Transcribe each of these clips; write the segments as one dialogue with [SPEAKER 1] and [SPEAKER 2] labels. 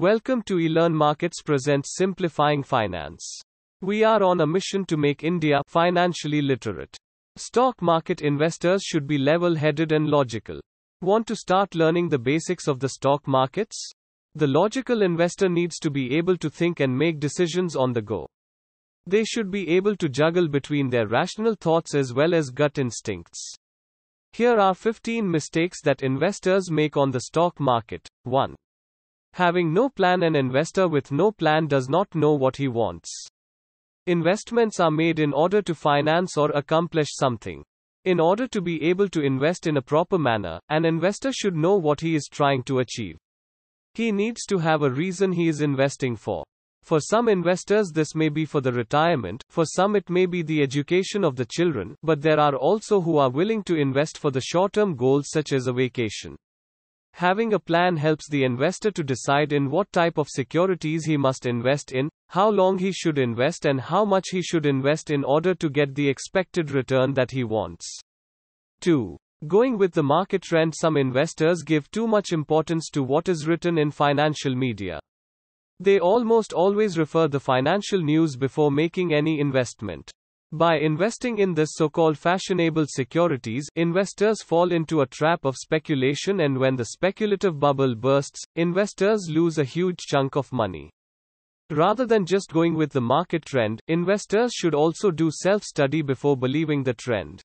[SPEAKER 1] Welcome to eLearn Markets presents Simplifying Finance. We are on a mission to make India financially literate. Stock market investors should be level headed and logical. Want to start learning the basics of the stock markets? The logical investor needs to be able to think and make decisions on the go. They should be able to juggle between their rational thoughts as well as gut instincts. Here are 15 mistakes that investors make on the stock market. 1. Having no plan An investor with no plan does not know what he wants. Investments are made in order to finance or accomplish something. In order to be able to invest in a proper manner, an investor should know what he is trying to achieve. He needs to have a reason he is investing for. For some investors, this may be for the retirement, for some, it may be the education of the children, but there are also who are willing to invest for the short term goals such as a vacation. Having a plan helps the investor to decide in what type of securities he must invest in, how long he should invest, and how much he should invest in order to get the expected return that he wants. 2. Going with the market trend, some investors give too much importance to what is written in financial media. They almost always refer the financial news before making any investment. By investing in this so-called fashionable securities, investors fall into a trap of speculation and when the speculative bubble bursts, investors lose a huge chunk of money. Rather than just going with the market trend, investors should also do self-study before believing the trend.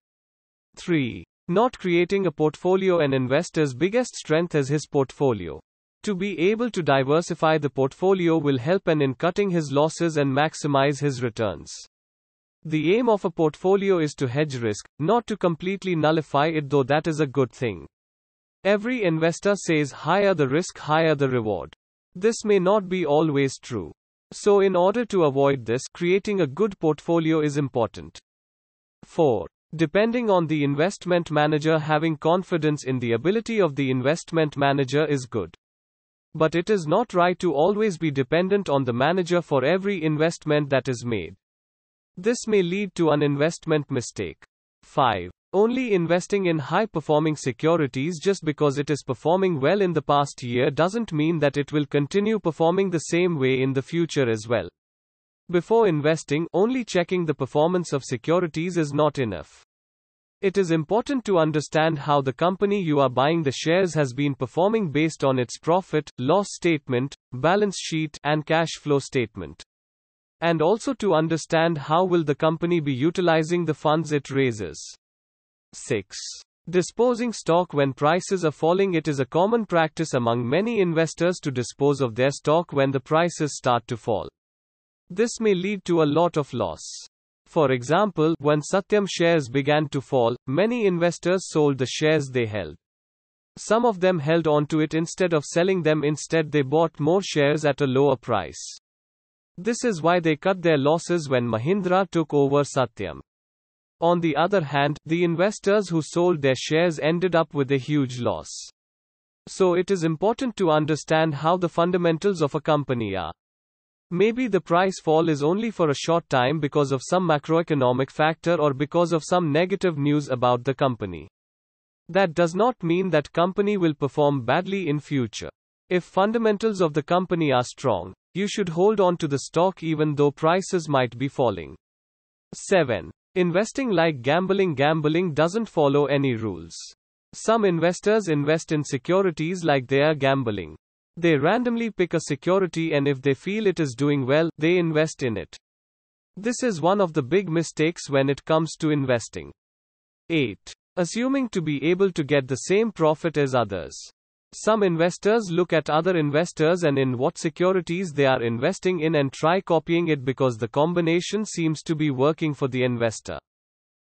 [SPEAKER 1] 3. Not creating a portfolio An investor's biggest strength is his portfolio. To be able to diversify the portfolio will help an in cutting his losses and maximize his returns. The aim of a portfolio is to hedge risk, not to completely nullify it, though that is a good thing. Every investor says higher the risk, higher the reward. This may not be always true. So, in order to avoid this, creating a good portfolio is important. 4. Depending on the investment manager, having confidence in the ability of the investment manager is good. But it is not right to always be dependent on the manager for every investment that is made. This may lead to an investment mistake. 5. Only investing in high performing securities just because it is performing well in the past year doesn't mean that it will continue performing the same way in the future as well. Before investing, only checking the performance of securities is not enough. It is important to understand how the company you are buying the shares has been performing based on its profit, loss statement, balance sheet, and cash flow statement and also to understand how will the company be utilizing the funds it raises. 6. Disposing stock when prices are falling It is a common practice among many investors to dispose of their stock when the prices start to fall. This may lead to a lot of loss. For example, when Satyam shares began to fall, many investors sold the shares they held. Some of them held on to it instead of selling them, instead, they bought more shares at a lower price. This is why they cut their losses when Mahindra took over Satyam. On the other hand, the investors who sold their shares ended up with a huge loss. So it is important to understand how the fundamentals of a company are. Maybe the price fall is only for a short time because of some macroeconomic factor or because of some negative news about the company. That does not mean that company will perform badly in future. If fundamentals of the company are strong, you should hold on to the stock even though prices might be falling. 7. Investing like gambling Gambling doesn't follow any rules. Some investors invest in securities like they are gambling. They randomly pick a security and if they feel it is doing well, they invest in it. This is one of the big mistakes when it comes to investing. 8. Assuming to be able to get the same profit as others. Some investors look at other investors and in what securities they are investing in and try copying it because the combination seems to be working for the investor.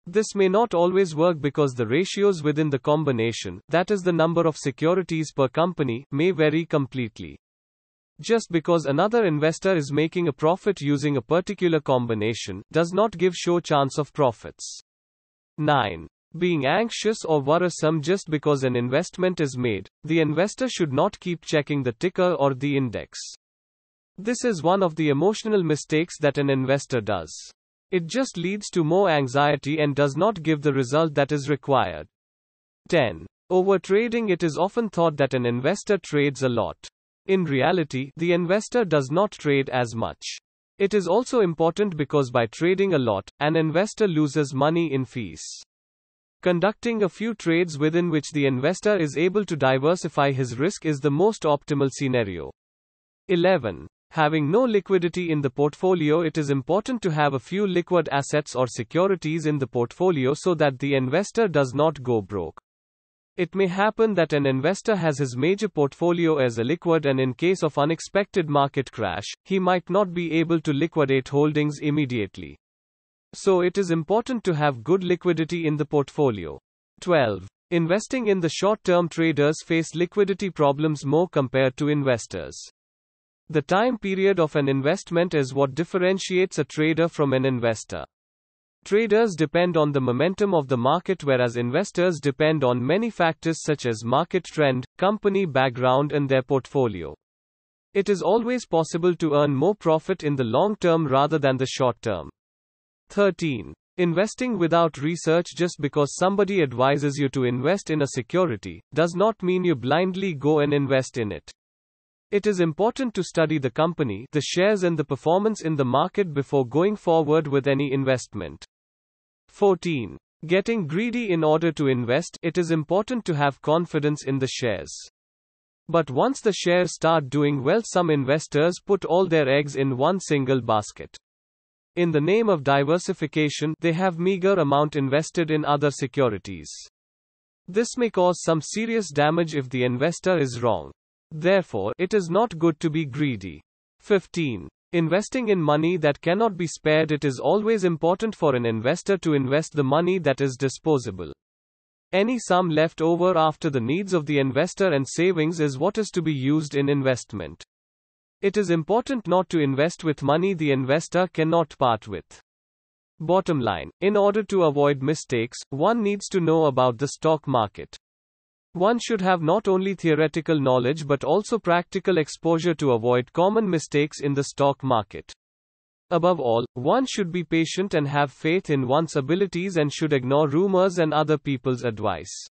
[SPEAKER 1] This may not always work because the ratios within the combination, that is the number of securities per company, may vary completely. Just because another investor is making a profit using a particular combination, does not give sure chance of profits. 9. Being anxious or worrisome just because an investment is made, the investor should not keep checking the ticker or the index. This is one of the emotional mistakes that an investor does. It just leads to more anxiety and does not give the result that is required. 10. Overtrading It is often thought that an investor trades a lot. In reality, the investor does not trade as much. It is also important because by trading a lot, an investor loses money in fees. Conducting a few trades within which the investor is able to diversify his risk is the most optimal scenario. 11. Having no liquidity in the portfolio, it is important to have a few liquid assets or securities in the portfolio so that the investor does not go broke. It may happen that an investor has his major portfolio as a liquid and in case of unexpected market crash, he might not be able to liquidate holdings immediately. So it is important to have good liquidity in the portfolio. 12. Investing in the short-term traders face liquidity problems more compared to investors. The time period of an investment is what differentiates a trader from an investor. Traders depend on the momentum of the market whereas investors depend on many factors such as market trend, company background and their portfolio. It is always possible to earn more profit in the long term rather than the short term. 13. Investing without research just because somebody advises you to invest in a security does not mean you blindly go and invest in it. It is important to study the company, the shares and the performance in the market before going forward with any investment. 14. Getting greedy in order to invest, it is important to have confidence in the shares. But once the shares start doing well, some investors put all their eggs in one single basket. In the name of diversification, they have meager amount invested in other securities. This may cause some serious damage if the investor is wrong. Therefore, it is not good to be greedy. 15. Investing in money that cannot be spared It is always important for an investor to invest the money that is disposable. Any sum left over after the needs of the investor and savings is what is to be used in investment. It is important not to invest with money the investor cannot part with. Bottom line, in order to avoid mistakes, one needs to know about the stock market. One should have not only theoretical knowledge but also practical exposure to avoid common mistakes in the stock market. Above all, one should be patient and have faith in one's abilities and should ignore rumors and other people's advice.